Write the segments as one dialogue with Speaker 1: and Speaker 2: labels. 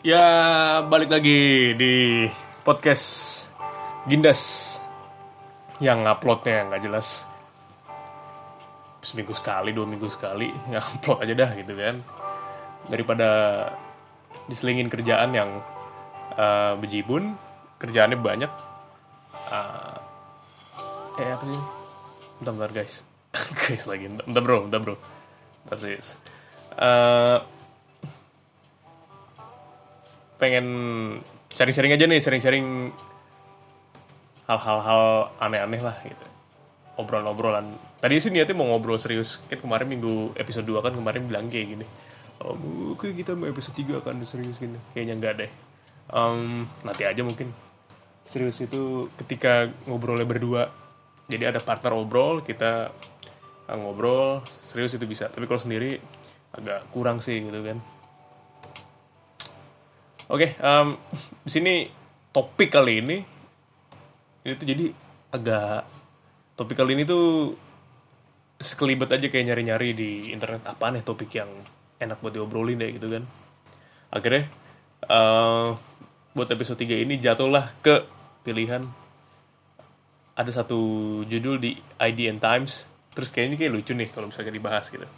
Speaker 1: Ya, balik lagi di podcast Gindas yang uploadnya nggak jelas seminggu sekali, dua minggu sekali, ya upload aja dah gitu kan. Daripada diselingin kerjaan yang uh, bejibun, kerjaannya banyak. Uh, eh apa sih? Bentar, bentar guys. guys lagi, bentar, bentar bro, bentar bro. Bentar. Uh, pengen sharing-sharing aja nih, sharing-sharing hal-hal aneh-aneh lah gitu. Obrolan-obrolan. Tadi sih niatnya mau ngobrol serius. Kan kemarin minggu episode 2 kan kemarin bilang kayak gini. Oh, kita mau episode 3 akan serius gini. Kayaknya enggak deh. Um, nanti aja mungkin. Serius itu ketika ngobrolnya berdua. Jadi ada partner ngobrol, kita ngobrol, serius itu bisa. Tapi kalau sendiri agak kurang sih gitu kan Oke, okay, um, di sini topik kali ini itu jadi agak topik kali ini tuh sekelibet aja kayak nyari-nyari di internet apa nih topik yang enak buat diobrolin deh gitu kan. Akhirnya uh, buat episode 3 ini jatuhlah ke pilihan ada satu judul di IDN Times terus kayaknya ini kayak lucu nih kalau misalnya dibahas gitu.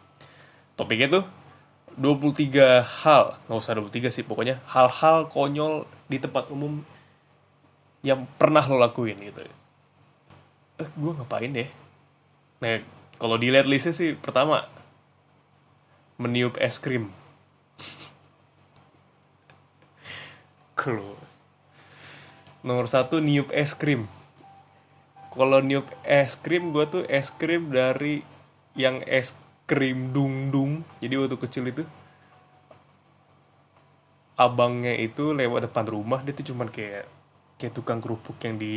Speaker 1: Topiknya tuh 23 hal, nggak usah 23 sih pokoknya hal-hal konyol di tempat umum yang pernah lo lakuin gitu. Eh, gue ngapain deh? Nah, kalau dilihat listnya sih pertama meniup es krim. Kalau nomor satu niup es krim. Kalau niup es krim gue tuh es krim dari yang es krim dung dung. Jadi waktu kecil itu abangnya itu lewat depan rumah dia tuh cuman kayak kayak tukang kerupuk yang di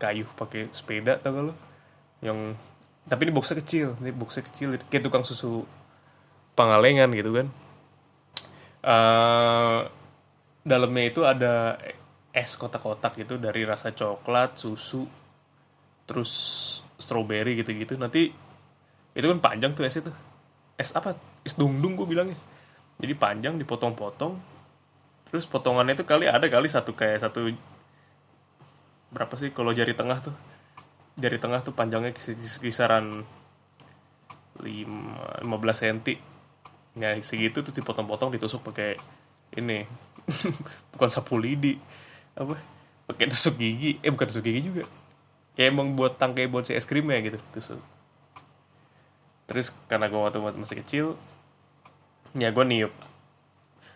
Speaker 1: kayu pakai sepeda tau gak lo yang tapi ini boxnya kecil ini boxnya kecil kayak tukang susu pangalengan gitu kan. Uh, dalamnya itu ada es kotak-kotak gitu dari rasa coklat susu terus strawberry gitu-gitu. Nanti itu kan panjang tuh es itu. Es apa? Es dungdung gue bilangnya. Jadi panjang dipotong-potong. Terus potongannya itu kali ada kali satu kayak satu berapa sih kalau jari tengah tuh? Jari tengah tuh panjangnya kisaran 5, 15 cm ya segitu tuh dipotong-potong ditusuk pakai ini. Bukan sapu lidi. Apa? Pakai tusuk gigi. Eh bukan tusuk gigi juga. Ya emang buat tangkai buat si es krimnya gitu tusuk terus karena gue waktu masih kecil ya gue niup.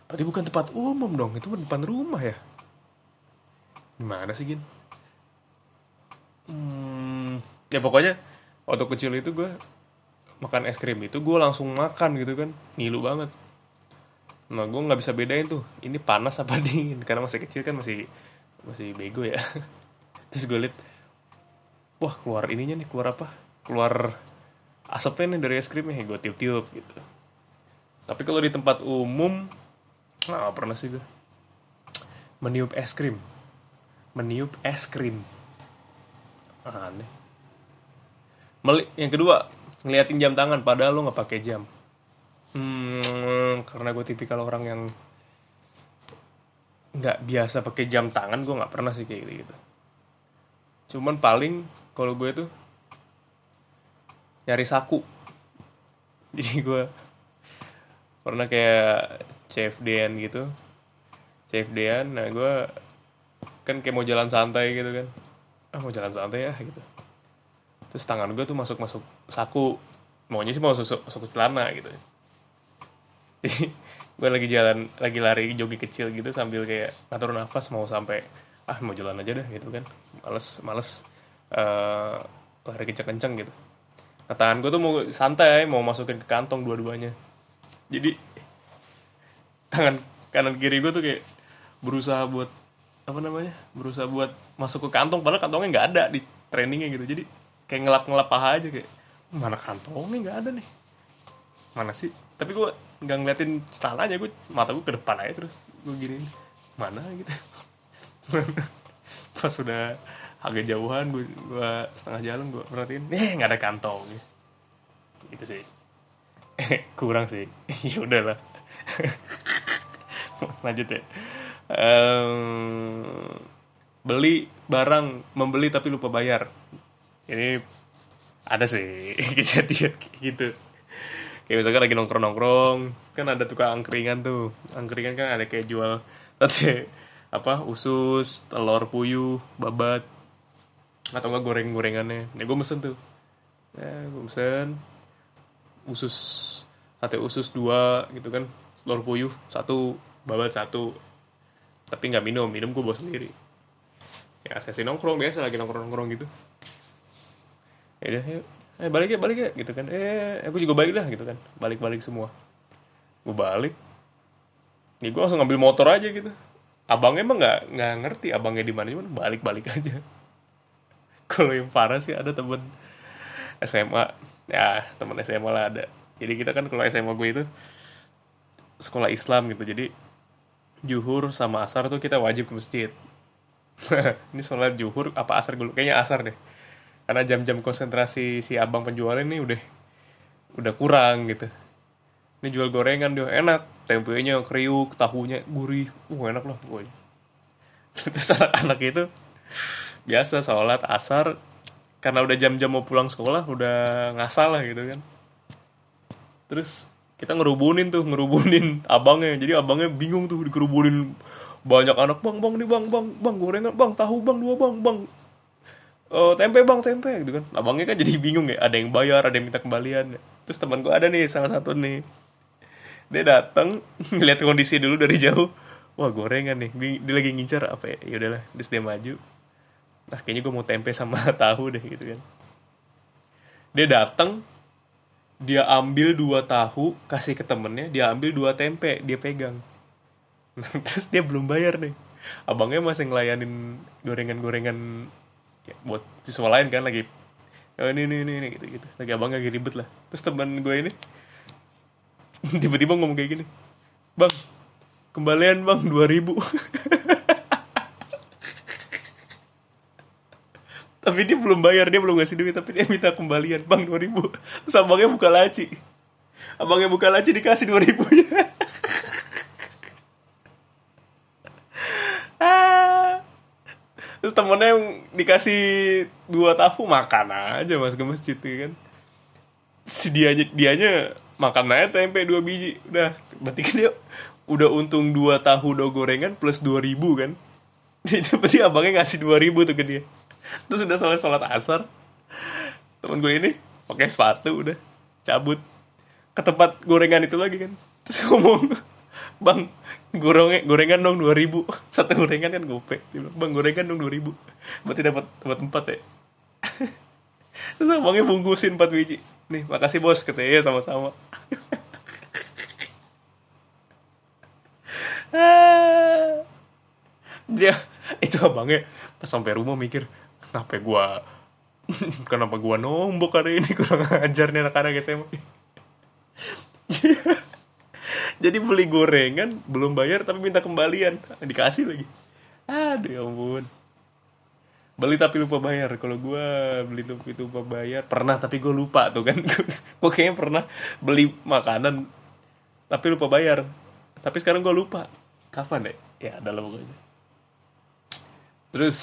Speaker 1: Berarti bukan tempat umum dong itu depan rumah ya? Gimana sih gin? Hmm, ya pokoknya waktu kecil itu gue makan es krim itu gue langsung makan gitu kan. Ngilu banget. Nah gue nggak bisa bedain tuh ini panas apa dingin? Karena masih kecil kan masih masih bego ya. Terus gue liat wah keluar ininya nih keluar apa? Keluar asapnya nih dari es krimnya gue tiup-tiup gitu. Tapi kalau di tempat umum nah pernah sih gue meniup es krim. Meniup es krim. Aneh. Meli yang kedua ngeliatin jam tangan padahal lo nggak pakai jam. Hmm, karena gue tipikal orang yang nggak biasa pakai jam tangan gue nggak pernah sih kayak gitu, gitu cuman paling kalau gue tuh nyari saku. Jadi gue pernah kayak CFD-an gitu. CFD-an nah gue kan kayak mau jalan santai gitu kan. Ah mau jalan santai ya gitu. Terus tangan gue tuh masuk masuk saku. Maunya sih mau masuk masuk celana gitu. Jadi gue lagi jalan lagi lari jogi kecil gitu sambil kayak ngatur nafas mau sampai ah mau jalan aja deh gitu kan. Males males uh, lari kenceng-kenceng gitu Tangan gue tuh mau santai, mau masukin ke kantong dua-duanya. Jadi tangan kanan kiri gue tuh kayak berusaha buat apa namanya berusaha buat masuk ke kantong padahal kantongnya nggak ada di trainingnya gitu. Jadi kayak ngelap ngelap paha aja kayak mana kantongnya nggak ada nih? Mana sih? Tapi gue nggak ngeliatin aja gue mata gue ke depan aja terus gue gini mana? gitu. Pas sudah agak jauhan gue, gue setengah jalan gue perhatiin. Eh nggak ada kantong. Gitu sih. Kurang sih. Ya udahlah lanjut ya. Em, beli barang membeli tapi lupa bayar. Ini ada sih kejadian gitu. Kayak misalkan lagi nongkrong nongkrong kan ada tukang angkringan tuh. Angkringan kan ada kayak jual tadi apa usus telur puyuh babat atau enggak goreng gorengannya ya gue mesen tuh. Ya gue mesen. Usus sate usus dua gitu kan. Telur puyuh satu babat satu. Tapi nggak minum minum gue bawa sendiri. Ya sesi nongkrong biasa lagi nongkrong nongkrong gitu. Ya udah yuk. Eh balik ya balik ya gitu kan. Eh aku juga balik dah gitu kan. Balik balik semua. Gue balik. Ya gue langsung ngambil motor aja gitu. Abangnya emang nggak nggak ngerti abangnya di mana cuman balik balik aja kalau yang parah sih ada temen SMA ya temen SMA lah ada. Jadi kita kan kalau SMA gue itu sekolah Islam gitu. Jadi juhur sama asar tuh kita wajib ke masjid. Ini sholat juhur apa asar gue kayaknya asar deh. Karena jam-jam konsentrasi si abang penjual ini udah udah kurang gitu. Ini jual gorengan dia enak. Tempenya kriuk tahunya gurih. Uh enak lah gue terus anak-anak itu biasa sholat asar karena udah jam-jam mau pulang sekolah udah ngasal lah gitu kan. Terus kita ngerubunin tuh ngerubunin abangnya. Jadi abangnya bingung tuh dikerubunin banyak anak bang bang nih bang bang bang gorengan bang tahu bang dua bang bang Eh tempe bang tempe gitu kan. Abangnya kan jadi bingung ya ada yang bayar ada yang minta kembalian terus teman gue ada nih salah satu nih. Dia datang ngeliat kondisi dulu dari jauh. Wah gorengan nih dia lagi ngincar apa ya? Ya udahlah terus dia maju nah kayaknya gue mau tempe sama tahu deh gitu kan. Dia datang dia ambil dua tahu kasih ke temennya dia ambil dua tempe dia pegang. Nah, terus dia belum bayar nih abangnya masih ngelayanin gorengan-gorengan ya, buat siswa lain kan lagi oh, ini ini ini ini, gitu gitu. Lagi abang lagi ribet lah. Terus teman gue ini tiba-tiba ngomong kayak gini bang kembalian bang 2000 tapi dia belum bayar dia belum ngasih duit tapi dia minta kembalian. Bang 2000 terus abangnya buka laci. Abangnya buka laci dikasih 2000 nya Ah. terus temennya yang dikasih dua tahu makan aja mas ke masjid ya kan? Si dianya dianya makan aja tempe dua biji. Udah berarti kan dia udah untung dua tahu do gorengan plus dua ribu kan? Berarti abangnya ngasih dua ribu tuh ke dia terus udah selesai sholat asar. Temen gue ini pakai sepatu udah cabut. Ke tempat gorengan itu lagi kan. Terus ngomong bang gorengan gorengan dong dua ribu. Satu gorengan kan gope. Bang gorengan dong dua ribu. Berarti dapat dapat empat ya? Terus abangnya bungkusin empat biji. Nih makasih bos katanya "Iya, sama-sama. Ah. dia itu abangnya pas sampai rumah mikir kenapa gua kenapa gua nombok hari ini? Kurang ajar nih anak-anak SMA jadi beli gorengan belum bayar tapi minta kembalian. Dikasih lagi. Aduh ya ampun. Beli tapi lupa bayar. Kalau gua beli tapi lupa bayar pernah tapi gue lupa tuh kan. Gue kayaknya pernah beli makanan tapi lupa bayar. Tapi sekarang gue lupa. Kapan deh? Ya ada lah pokoknya terus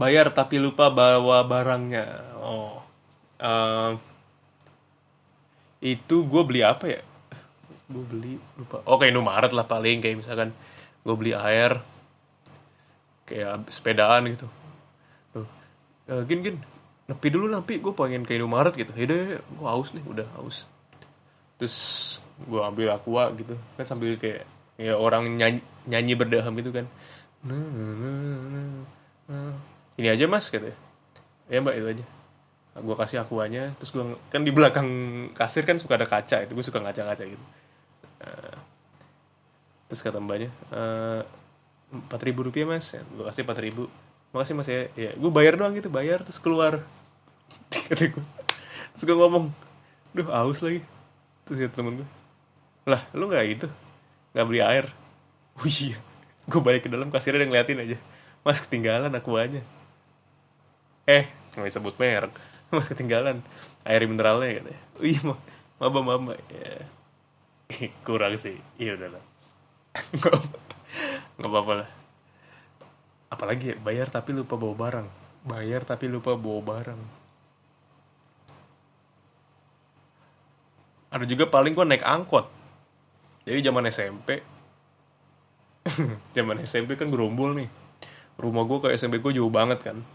Speaker 1: bayar tapi lupa bawa barangnya. Oh. Ehm, itu gue beli apa ya? Gue beli lupa. Oke Indomaret lah paling kayak misalkan gue beli air kayak sepedaan gitu. Tuh, "Eh, gin gin nepi dulu nepi gue pengen ke Indomaret gitu. Yaudah gue haus nih udah haus. Terus gue ambil aqua gitu. Kan sambil kayak ya orang nyanyi, nyanyi berdaham itu kan. Ini aja mas katanya ya mbak itu aja. Gue kasih akuanya terus gue kan di belakang kasir kan suka ada kaca itu gue suka ngaca-ngaca gitu. Eh, terus kata mbaknya empat ribu rupiah mas. Gue kasih empat ribu. Makasih mas ya. Ya gue bayar doang gitu bayar terus keluar. Kata gue terus gue ngomong duh aus lagi. Terus kata temen gue lah lu nggak gitu nggak beli air? Oh iya. Gue balik ke dalam kasirnya udah ngeliatin aja. Mas ketinggalan aku aja eh nggak bisa sebut merek. Mas ketinggalan. Air mineralnya katanya. Oh iya mah maba maba. Ya. Kurang sih. Iya udahlah nggak apa-apa lah. Apalagi ya bayar tapi lupa bawa barang. Bayar tapi lupa bawa barang. Ada juga paling gua naik angkot. Jadi zaman SMP zaman SMP kan gerombol nih. Rumah gua ke SMP gua jauh banget kan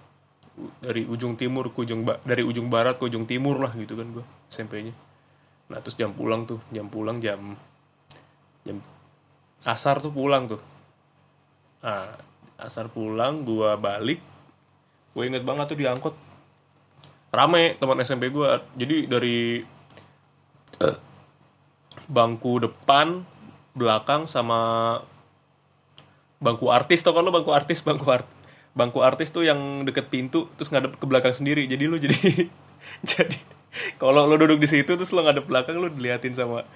Speaker 1: dari ujung timur ke ujung dari ujung barat ke ujung timur lah gitu kan gua SMP-nya nah terus jam pulang tuh jam pulang jam jam asar tuh pulang tuh. Nah asar pulang gua balik gue inget banget tuh di angkot. Rame teman SMP gua jadi dari bangku depan belakang sama bangku artis tau kan lo bangku artis bangku art bangku artis tuh yang deket pintu terus ngadep ke belakang sendiri. Jadi lu jadi jadi kalau lo duduk di situ terus lo ngadep belakang lo diliatin sama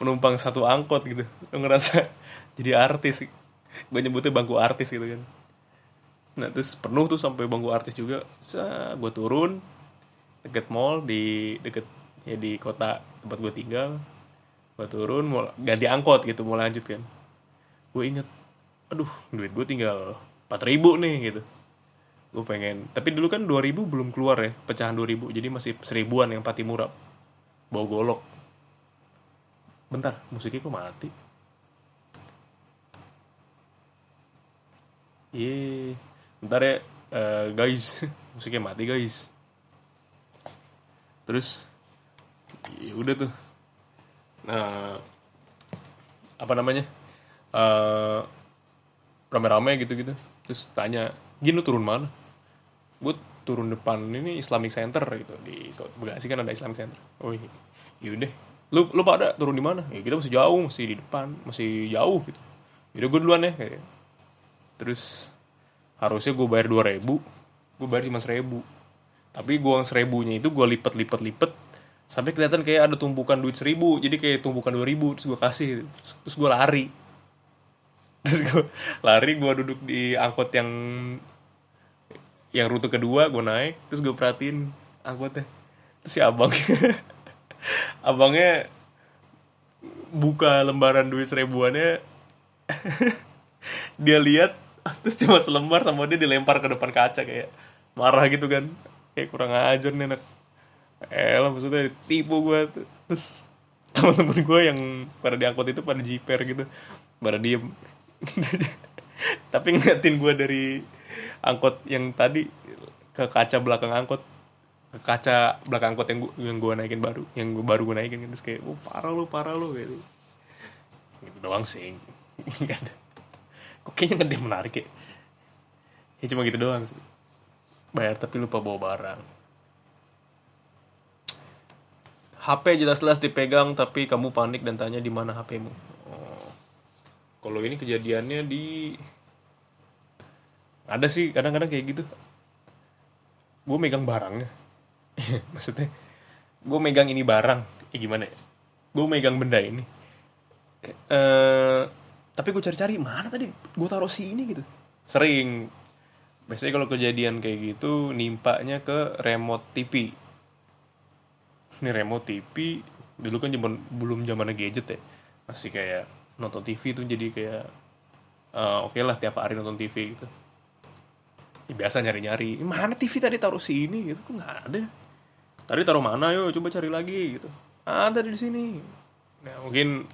Speaker 1: penumpang satu angkot gitu. Lo ngerasa jadi artis. Gue nyebutnya bangku artis gitu kan. Nah terus penuh tuh sampai bangku artis juga. Gue turun deket mall di deket ya di kota tempat gue tinggal. Gue turun mau ganti angkot gitu mau lanjut kan. Gue inget aduh duit gue tinggal 4000 ribu nih gitu gue pengen tapi dulu kan 2000 belum keluar ya pecahan 2000 jadi masih seribuan yang pati murah bawa golok bentar musiknya kok mati Iya, bentar ya Eh, guys, musiknya mati guys. Terus, ya udah tuh. Nah, apa namanya? Eh, rame-rame gitu-gitu. Terus tanya, gini turun mana? Gue turun depan ini Islamic Center gitu di Bekasi kan ada Islamic Center. Oh iya, yaudah. Lu lu pada turun di mana? Ya kita masih jauh, masih di depan, masih jauh gitu. Yaudah gue duluan ya. Kayak. Terus harusnya gue bayar 2000 ribu gue bayar cuma seribu tapi gue seribunya itu gue lipet lipet lipet sampai kelihatan kayak ada tumpukan duit seribu jadi kayak tumpukan dua ribu terus gue kasih terus gue lari terus gue lari gue duduk di angkot yang yang rute kedua gue naik terus gue perhatiin angkotnya. Terus si abang abangnya buka lembaran duit seribuannya. Dia lihat terus cuma selembar sama dia dilempar ke depan kaca kayak marah gitu kan. Kayak kurang ajar nih anak. Eh lah maksudnya tipu gue terus teman-teman gue yang pada diangkut itu pada jiper gitu pada diem tapi ngeliatin gue dari angkot yang tadi ke kaca belakang angkot. Ke kaca belakang angkot yang gua, yang gue naikin baru yang gua baru gue naikin terus kayak oh parah lu parah lu gitu. Gitu doang sih. Nggak ada. Kok kayaknya nggak yang menarik ya? Ya cuma gitu doang sih. Bayar tapi lupa bawa barang. HP jelas-jelas dipegang tapi kamu panik dan tanya di mana HP-mu. Kalau ini kejadiannya di ada sih kadang-kadang kayak gitu. Gue megang barangnya. Maksudnya gue megang ini barang. Ya gimana ya? Gue megang benda ini. Eh tapi gue cari-cari mana tadi? Gue taruh sini gitu. Sering. Biasanya kalau kejadian kayak gitu nimpanya ke remote TV ini remote TV dulu kan zaman belum zamannya gadget ya. Masih kayak nonton TV tuh jadi kayak uh, oke okay lah tiap hari nonton TV gitu. Ya, biasa nyari-nyari mana TV tadi taruh sini? Gitu kok nggak ada? Tadi taruh mana? Yo coba cari lagi gitu. Ada di sini. Nah mungkin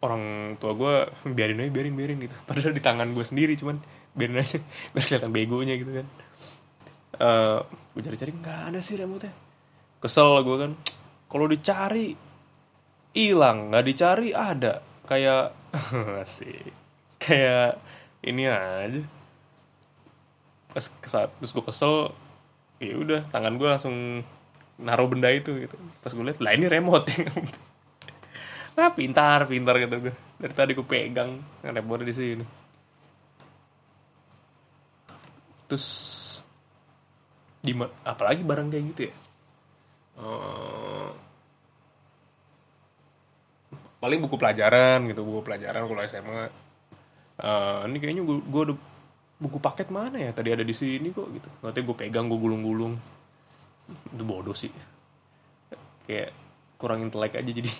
Speaker 1: orang tua gue biarin aja biarin biarin gitu. Padahal di tangan gue sendiri cuman biarin aja biar kelihatan begonya gitu kan. Uh, gue cari-cari nggak ada sih remote nya kesel gue kan kalau dicari hilang nggak dicari ada. Kayak sih kayak ini aja. Pas kesat terus gue kesel ya udah tangan gue langsung naruh benda itu gitu. Pas gue lihat lah ini remote. Ah pintar pintar gitu gue dari tadi gue pegang remote di sini. Terus di apalagi barang kayak gitu ya? Uh, paling buku pelajaran gitu buku pelajaran kalau SMA uh, ini kayaknya gue, gue buku paket mana ya? Tadi ada di sini kok gitu. Nanti gue pegang gue gulung-gulung. Itu bodoh sih. Kayak kurang intelek aja jadi.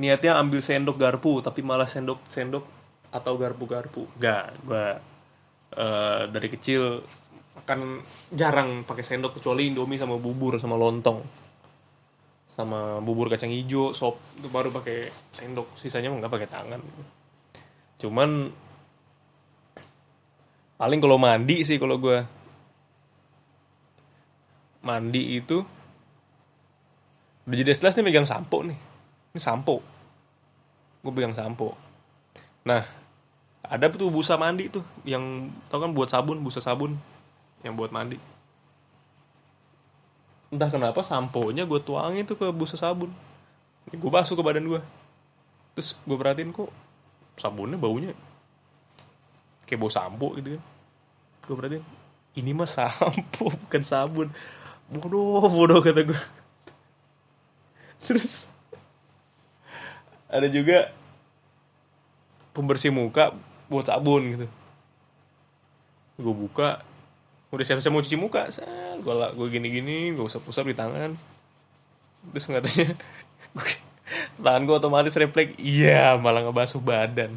Speaker 1: Niatnya ambil sendok garpu tapi malah sendok sendok atau garpu garpu enggak gue eh, dari kecil kan jarang pakai sendok kecuali indomie sama bubur sama lontong sama bubur kacang hijau sop itu baru pakai sendok. Sisanya nggak pakai tangan. Cuman paling kalau mandi sih kalau gue mandi itu udah jelas-jelas nih megang sampo nih. Ini sampo. Gue pegang sampo. Nah ada tuh busa mandi tuh yang tau kan buat sabun busa sabun yang buat mandi entah kenapa sampo-nya gue tuangin tuh ke busa sabun. Gue basuh ke badan gue terus gue perhatiin kok sabunnya baunya kayak bau sampo gitu kan. Gue perhatiin ini mah sampo bukan sabun. Bodoh bodoh kata gue terus ada juga pembersih muka buat sabun gitu. Gue buka udah siap-siap mau cuci muka sel gue gue gini-gini gue usap-usap di tangan. Terus katanya tangan gue otomatis refleks. Iya malah ngebasuh badan.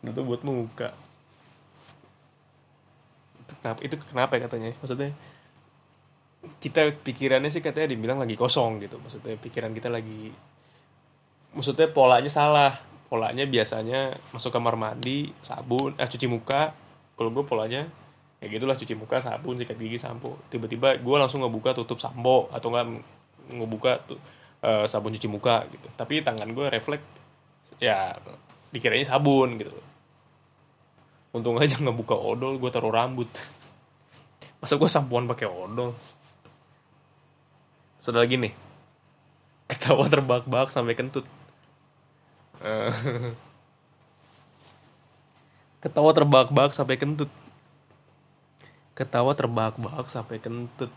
Speaker 1: Itu buat muka. Itu kenapa itu kenapa ya katanya? Maksudnya kita pikirannya sih katanya dibilang lagi kosong gitu. Maksudnya pikiran kita lagi maksudnya polanya salah. Polanya biasanya masuk kamar mandi sabun eh cuci muka. Kalau gue polanya ya gitulah cuci muka sabun sikat gigi sampo. Tiba-tiba gue langsung ngebuka tutup sampo atau nggak ngebuka tuh uh, sabun cuci muka gitu. Tapi tangan gue refleks ya dikiranya sabun gitu. Untung aja nggak buka odol gue taruh rambut. Masa gue sampoan pakai odol? Saudara gini ketawa terbahak-bahak sampai kentut. Eh, ketawa terbahak-bahak sampai kentut ketawa terbahak-bahak sampai kentut.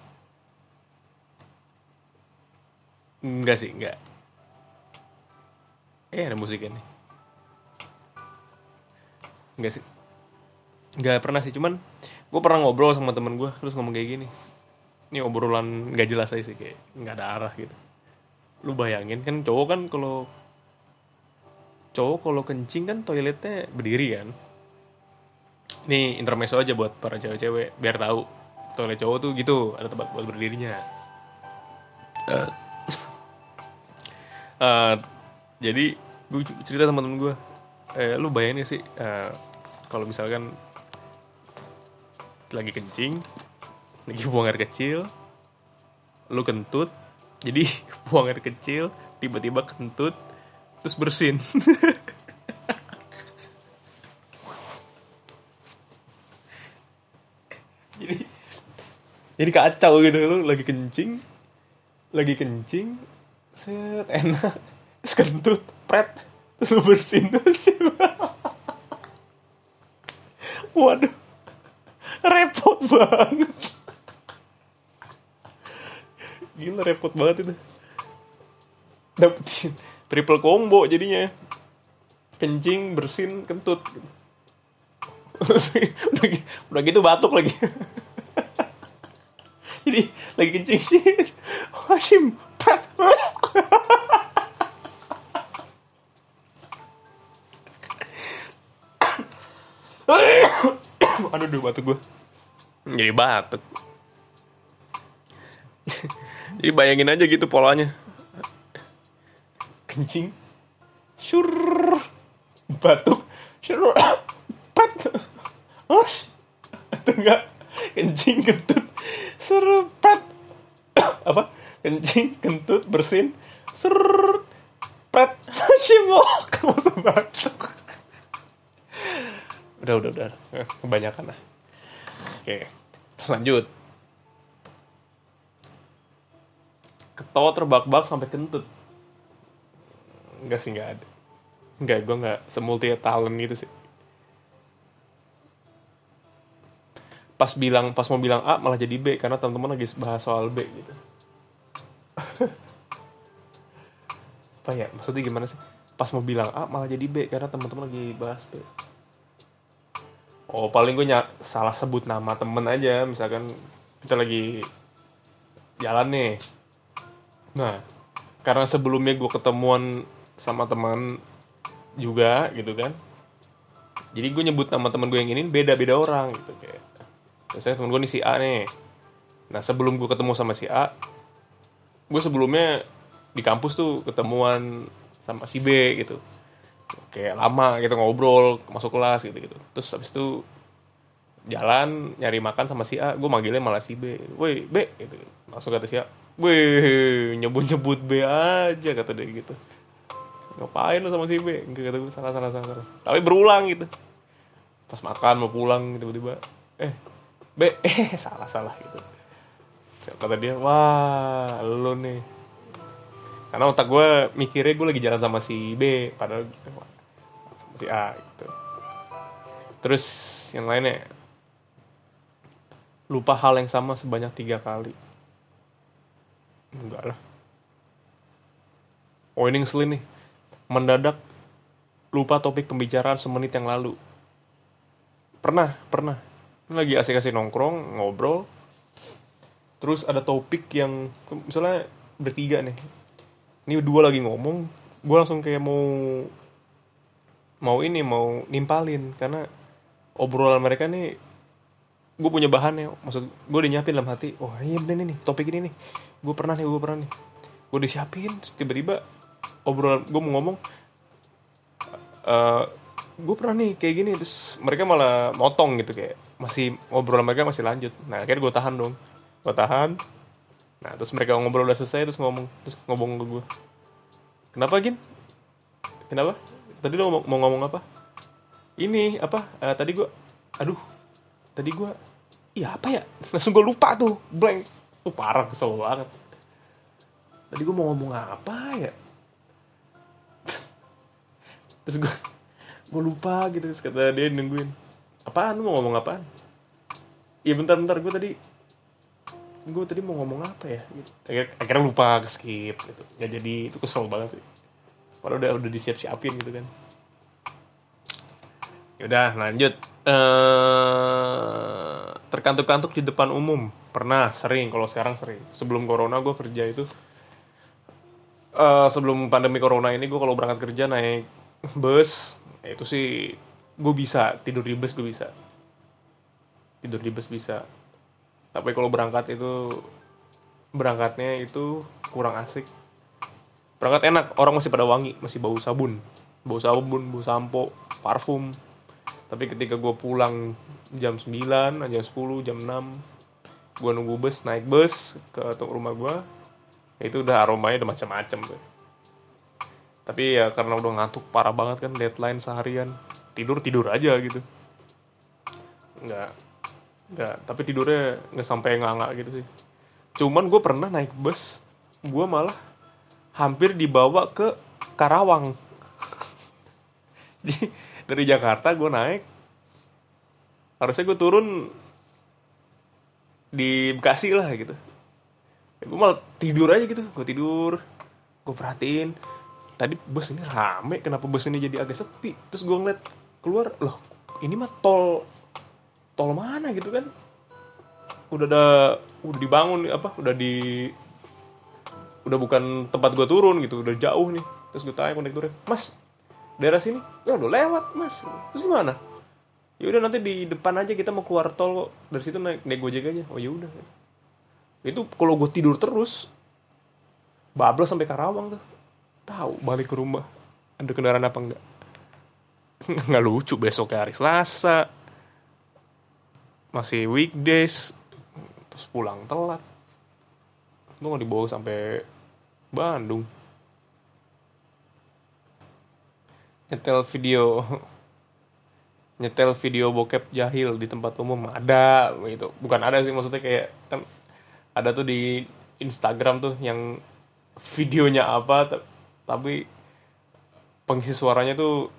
Speaker 1: Enggak sih enggak. Eh ada musiknya nih. Enggak sih. Enggak pernah sih cuman gue pernah ngobrol sama temen gue terus ngomong kayak gini. Ini obrolan nggak jelas aja sih kayak nggak ada arah gitu. Lu bayangin kan cowok kan kalau cowok kalau kencing kan toiletnya berdiri kan ini intermezzo aja buat para cewek-cewek biar tahu. Toilet cowok tuh gitu ada tempat buat berdirinya. Eh, jadi gue cerita sama temen gue eh, lu bayangin sih eh, kalau misalkan lagi kencing lagi buang air kecil lu kentut jadi buang air kecil tiba-tiba kentut terus bersin jadi jadi kacau gitu lu lagi kencing lagi kencing set enak. Terus kentut pret. Terus lu bersin terus waduh repot banget. Gila repot banget itu. Dapetin triple combo jadinya. Kencing bersin kentut. Udah, gi- udah gitu batuk lagi jadi lagi kencing sih. Hashim pret aduh duh batuk gue jadi batuk. Jadi bayangin aja gitu polanya. Kencing. Syur. Batuk. Syur. Pet. Os. atau enggak? Kencing kentut serpet apa? Kencing kentut bersin. Serpet simok masa batuk udah udah udah. Eh, kebanyakan lah. Oke lanjut. Ketawa terbak-bak sampai kentut. Enggak sih, enggak ada. Enggak, gue enggak semulti talent gitu sih. Pas bilang, pas mau bilang A malah jadi B karena teman-teman lagi bahas soal B gitu. Apa ya? Maksudnya gimana sih? Pas mau bilang A malah jadi B karena teman-teman lagi bahas B. Oh, paling gue ny- salah sebut nama temen aja, misalkan kita lagi jalan nih. Nah, karena sebelumnya gue ketemuan sama teman juga gitu kan jadi gue nyebut nama teman gue yang ini beda beda orang gitu kayak misalnya temen gue nih si A nih. Nah sebelum gue ketemu sama si A gue sebelumnya di kampus tuh ketemuan sama si B gitu. Kayak lama gitu ngobrol masuk kelas gitu gitu. Terus habis itu jalan nyari makan sama si A gue manggilnya malah si B. Woi B gitu. Langsung kata si A woi nyebut nyebut B aja kata dia gitu. Ngapain lo sama si B? Enggak kata gue salah salah, salah. tapi berulang gitu. Pas makan mau pulang tiba-tiba eh B eh salah salah gitu kata dia wah lo nih. Karena otak gue mikirnya gue lagi jalan sama si B padahal sama si A gitu. Terus yang lainnya lupa hal yang sama sebanyak tiga kali. Enggak lah. Oh ini ngeselin nih. Mendadak lupa topik pembicaraan semenit yang lalu. Pernah pernah lagi asik-asik nongkrong ngobrol. Terus ada topik yang misalnya bertiga nih. Ini dua lagi ngomong gue langsung kayak mau mau ini mau nimpalin. Karena obrolan mereka nih gue punya bahan ya. Maksud gue udah nyiapin dalam hati oh, iya bener nih topik ini nih. Gue pernah nih gue pernah nih. Gue disiapin tiba-tiba obrolan gue mau ngomong uh, eh, gue pernah nih kayak gini. Terus mereka malah motong gitu kayak masih obrolan mereka masih lanjut. Nah akhirnya gue tahan dong. Gue tahan. Nah terus mereka ngobrol udah selesai terus ngomong terus ngomong ke gue kenapa gin? Kenapa? Tadi lo mau, mau ngomong apa? Ini apa? Uh, tadi gue aduh tadi gue iya apa ya? Langsung gue lupa tuh blank. Tuh parah kesel banget. Tadi gue mau ngomong apa ya? Terus gue gue lupa gitu terus kata dia nungguin apaan? Lu mau ngomong apaan? Iya bentar-bentar gue tadi gue tadi mau ngomong apa ya? Gitu. akhirnya, lupa ke skip gitu. Nggak jadi. Itu kesel banget sih. Padahal udah udah disiap-siapin gitu kan. Yaudah lanjut. Uh, Terkantuk-kantuk di depan umum. Pernah, sering, kalau sekarang sering. Sebelum corona gue kerja itu. Uh, Sebelum pandemi corona ini gue kalau berangkat kerja naik bus. Ya Itu sih gue bisa, tidur di bus gue bisa. Tidur di bus bisa. Tapi kalau berangkat itu Berangkatnya itu kurang asik. Berangkat enak, orang masih pada wangi, masih bau sabun. Bau sabun, bau sampo, parfum. Tapi ketika gue pulang jam 9 jam 10 jam 6 gue nunggu bus naik bus ke rumah gue itu udah aromanya udah macam-macam tapi ya karena udah ngantuk parah banget kan deadline seharian tidur tidur aja gitu. Nggak nggak tapi tidurnya nggak sampai nganga gitu sih. Cuman gue pernah naik bus gue malah hampir dibawa ke Karawang. Dari Jakarta gue naik. Harusnya gue turun di Bekasi lah gitu. Ya, gue malah tidur aja gitu gue tidur gue perhatiin. Tadi bus ini rame kenapa bus ini jadi agak sepi? Terus gue ngeliat keluar loh ini mah tol tol mana gitu kan? Udah ada udah dibangun apa udah di udah bukan tempat gue turun gitu udah jauh nih. Terus gue tanya kondekturnya mas daerah sini? Ya udah lewat mas. Terus gimana? Ya udah nanti di depan aja kita mau keluar tol kok. Dari situ naik naik gojek aja. Oh ya udah. Itu kalau gue tidur terus bablas sampai Karawang tuh. Tahu balik ke rumah ada kendaraan apa enggak nggak lucu besok hari Selasa. Masih weekdays. Terus pulang telat. Lu nggak dibawa sampai Bandung. Nyetel video. Nyetel video bokep jahil di tempat umum. Ada gitu. Bukan ada sih maksudnya kayak kan ada tuh di Instagram tuh yang videonya apa tapi pengisi suaranya tuh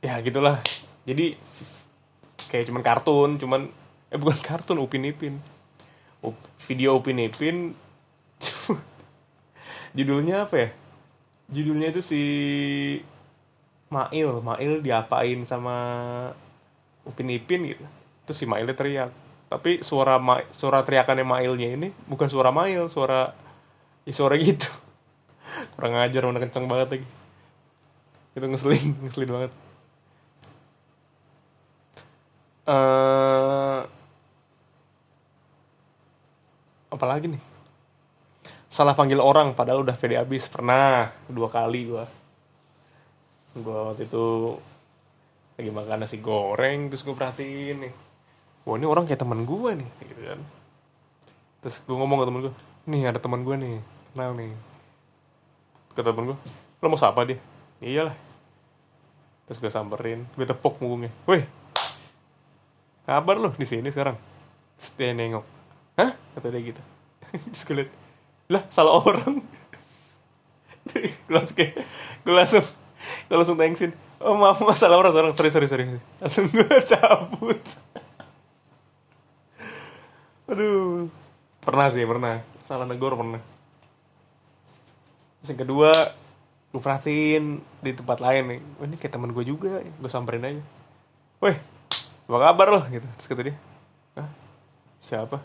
Speaker 1: ya gitulah. Jadi kayak cuman kartun cuman eh bukan kartun upin ipin video upin ipin judulnya apa ya? Judulnya itu si Mail. Mail diapain sama Upin Ipin gitu. Terus si Mailnya teriak. Tapi suara Ma suara teriakannya Mailnya ini bukan suara Mail suara ya suara gitu. Kurang ajar mana kenceng banget lagi. Itu ngeselin ngeselin banget eh apa lagi nih? Salah panggil orang padahal udah pede abis pernah dua kali gua. Gua waktu itu lagi makan nasi goreng terus gue perhatiin nih. Wah ini orang kayak teman gue nih gitu kan. Terus gue ngomong ke temen gue nih ada teman gue nih kenal nih. Kata temen gue lo mau sapa dia? Iyalah terus gue samperin gue tepuk punggungnya weh kabar lo di sini sekarang? Dia nengok. Hah? Kata dia gitu. Liat lah salah orang. Gue langsung kayak gue langsung gue langsung thanksin oh maaf masalah orang sekarang sorry sorry sorry. Langsung gue cabut. Aduh. Pernah sih pernah. Salah negor pernah. Terus yang kedua gue perhatiin di tempat lain nih. Oh, ini kayak teman gue juga gue samperin aja. Weh apa kabar loh gitu. Terus kata dia Hah? siapa?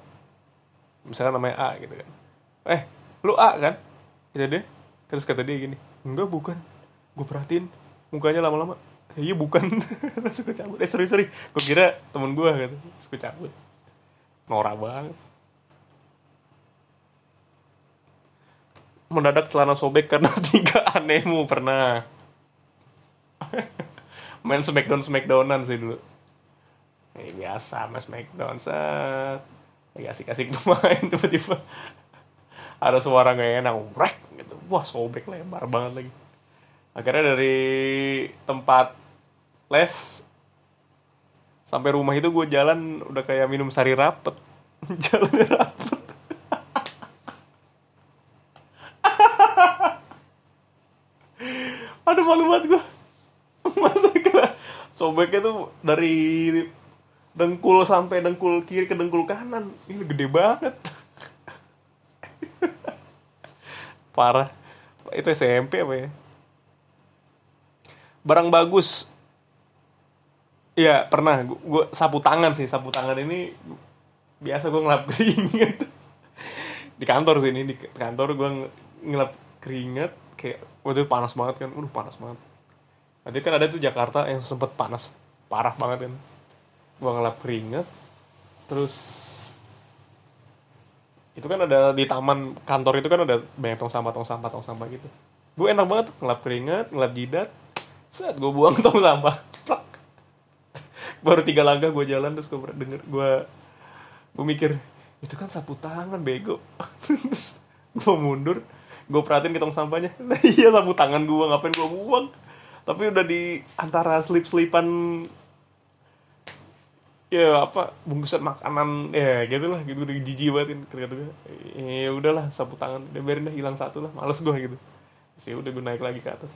Speaker 1: Misalnya namanya A gitu kan. Eh lu A kan? Kata dia. Terus kata dia gini enggak bukan. Gue perhatiin mukanya lama-lama. Iya bukan. Terus gue cabut. Eh sorry sorry. Gue kira temen gue gitu terus gue cabut. Norak banget. Mendadak celana sobek karena tiga anehmu pernah. Main smackdown smackdownan sih dulu eh, biasa mas smackdown set. Lagi asik-asik main tiba-tiba ada suara nggak enak rek gitu. Wah sobek lebar banget lagi. Akhirnya dari tempat les sampai rumah itu gue jalan udah kayak minum sari rapet. Jalan rapet. Aduh malu banget gue masa kena sobeknya tuh dari dengkul sampai dengkul kiri ke dengkul kanan. Ini gede banget. Parah. Itu SMP apa ya? Barang bagus. Iya pernah. Gue sapu tangan sih. Sapu tangan ini biasa gue ngelap keringet. Di kantor sih ini. Di kantor gue ngelap keringet kayak waktu itu panas banget kan. Udah panas banget. Nanti kan ada tuh Jakarta yang sempet panas. Parah banget kan gue ngelap keringet terus itu kan ada di taman kantor itu kan ada banyak tong sampah tong sampah tong sampah gitu. Gue enak banget ngelap keringet ngelap jidat saat gue buang tong sampah plak. Baru tiga langkah gue jalan terus gue denger gue gue mikir itu kan sapu tangan bego. Terus gue mundur gue perhatiin ke tong sampahnya. Nah iya sapu tangan gue ngapain gue buang? Tapi udah di antara slip slipan ya apa bungkusan makanan ya gitu lah gitu udah jijik banget kata gue ya udahlah sapu tangan udah biarin dah hilang satu lah males gue gitu. Sih udah gue naik lagi ke atas.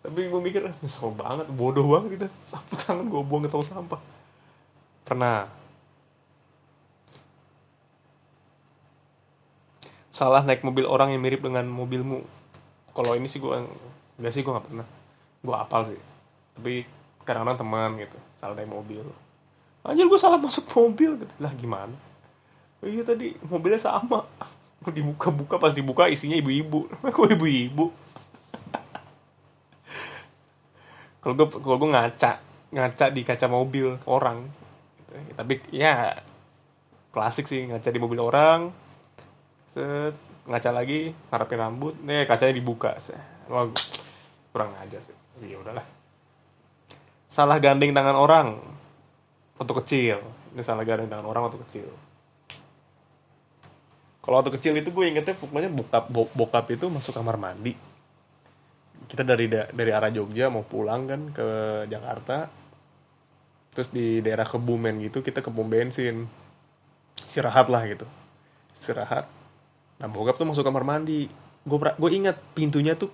Speaker 1: Tapi gue mikir nyesel banget bodoh banget gitu sapu tangan gue buang ke tong sampah. Pernah. Salah naik mobil orang yang mirip dengan mobilmu. Kalau ini sih gue enggak sih gue nggak pernah. Gue apal sih. Tapi kadang-kadang teman gitu salah naik mobil anjir gue salah masuk mobil gitu. Lah gimana? Oh, iya tadi mobilnya sama. Dibuka-buka pas dibuka isinya ibu-ibu. Kok ibu-ibu? Kalau gue kalau gue ngaca ngaca di kaca mobil orang. Tapi ya klasik sih ngaca di mobil orang. Set ngaca lagi harapin rambut. Nih kacanya dibuka wah kurang ajar sih. Ya udahlah. Salah gandeng tangan orang waktu kecil. Ini salah gandeng tangan orang waktu kecil. Kalau waktu kecil itu gue ingetnya pokoknya bokap bokap itu masuk kamar mandi. Kita dari dari arah Jogja mau pulang kan ke Jakarta. Terus di daerah Kebumen gitu kita ke pom bensin. Istirahat lah gitu. Istirahat. Nah bokap tuh masuk kamar mandi. Gue gue ingat pintunya tuh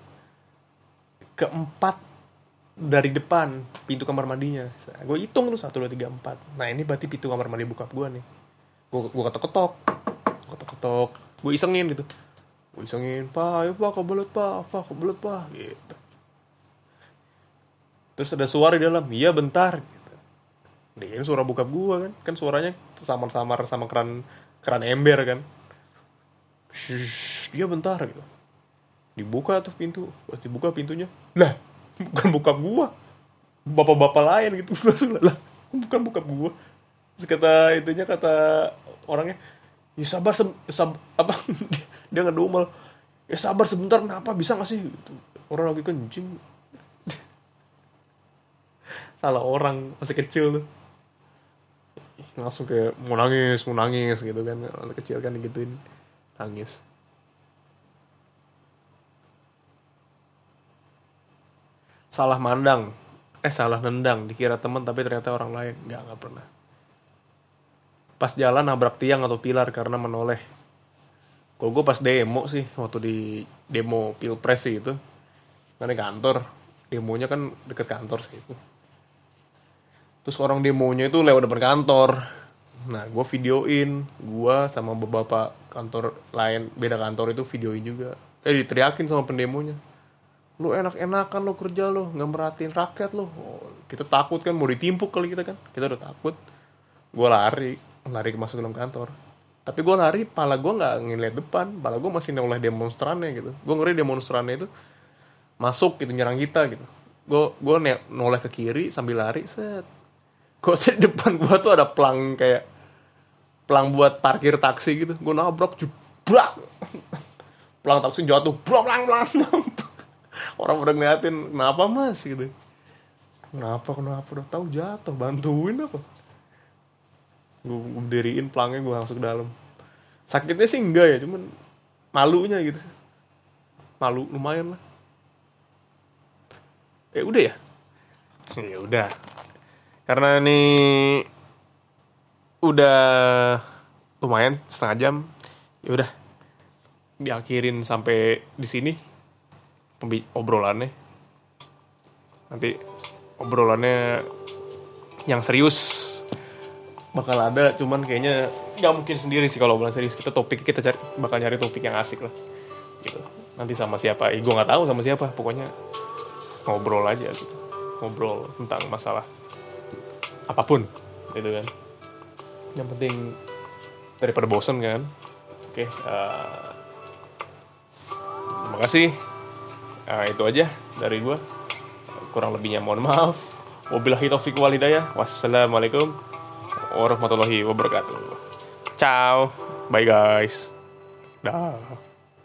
Speaker 1: keempat dari depan pintu kamar mandinya. Gue hitung tuh satu dua tiga empat. Nah ini berarti pintu kamar mandi bokap gue nih. Gue gue ketok ketok ketok ketok gue isengin gitu. Gue isengin pak ayo pak kebelet pak pak kebelet pak gitu. Terus ada suara di dalam. Iya bentar. Gitu. Dia suara bokap gue kan. Kan suaranya samar-samar sama keran keran ember kan. Shhh, dia bentar. Gitu. Dibuka tuh pintu. Pas dibuka pintunya lah bukan bokap gua. Bapak-bapak lain gitu. Langsung lah bukan bokap gua. Terus kata itunya kata orangnya ya sabar sem sab apa? Dia ngedumel ya sabar sebentar kenapa? Bisa gak sih? Gitu. orang lagi kencing. Salah orang masih kecil tuh. Langsung kayak mau nangis mau nangis gitu kan. Kecil kan gituin nangis salah mandang. Eh salah nendang. Dikira teman tapi ternyata orang lain. Nggak nggak pernah. Pas jalan nabrak tiang atau pilar karena menoleh. Kalau gue pas demo sih waktu di demo pilpres sih itu. Kan di kantor. Demonya kan deket kantor sih itu. Terus orang demonya itu lewat depan kantor. Nah gue videoin. Gue sama beberapa kantor lain beda kantor itu videoin juga. Eh diteriakin sama pendemonya lu enak-enakan lo kerja lo nggak merhatiin rakyat oh, kita takut kan mau ditimpuk kali kita kan. Kita udah takut. Gue lari lari masuk dalam kantor. Tapi gue lari pala gue nggak ngeliat depan. Pala gue masih noleh demonstrannya gitu. Gue ngeri demonstrannya itu. Masuk gitu nyerang kita gitu. Gue gue noleh ke kiri sambil lari set. Kok di depan gua tuh ada pelang kayak pelang buat parkir taksi gitu. Gue nabrak jebrak. Pelang taksi jatuh pelang pelang pelang orang udah ngeliatin kenapa mas? Gitu. Kenapa kenapa? Udah tahu jatuh bantuin apa? Gue berdiriin pelangnya gue langsung ke dalam. Sakitnya sih enggak ya cuman malunya gitu. Malu lumayan lah. Eh udah ya? Ya udah. Karena ini udah lumayan setengah jam. Ya udah diakhirin sampai di sini obrolannya. Nanti obrolannya yang serius. Bakal ada cuman kayaknya nggak mungkin sendiri sih kalau obrolan serius. Kita topik kita cari bakal nyari topik yang asik lah. Gitu. Nanti sama siapa. Eh, gue nggak tahu sama siapa. Pokoknya ngobrol aja gitu. Ngobrol tentang masalah apa pun. Gitu kan. Yang penting daripada bosen kan. Oke uh, terima kasih uh, itu aja dari gue kurang lebihnya mohon maaf. Wabillahi taufiq walhidayah wassalamualaikum warahmatullahi wabarakatuh. Ciao. Bye guys. Dah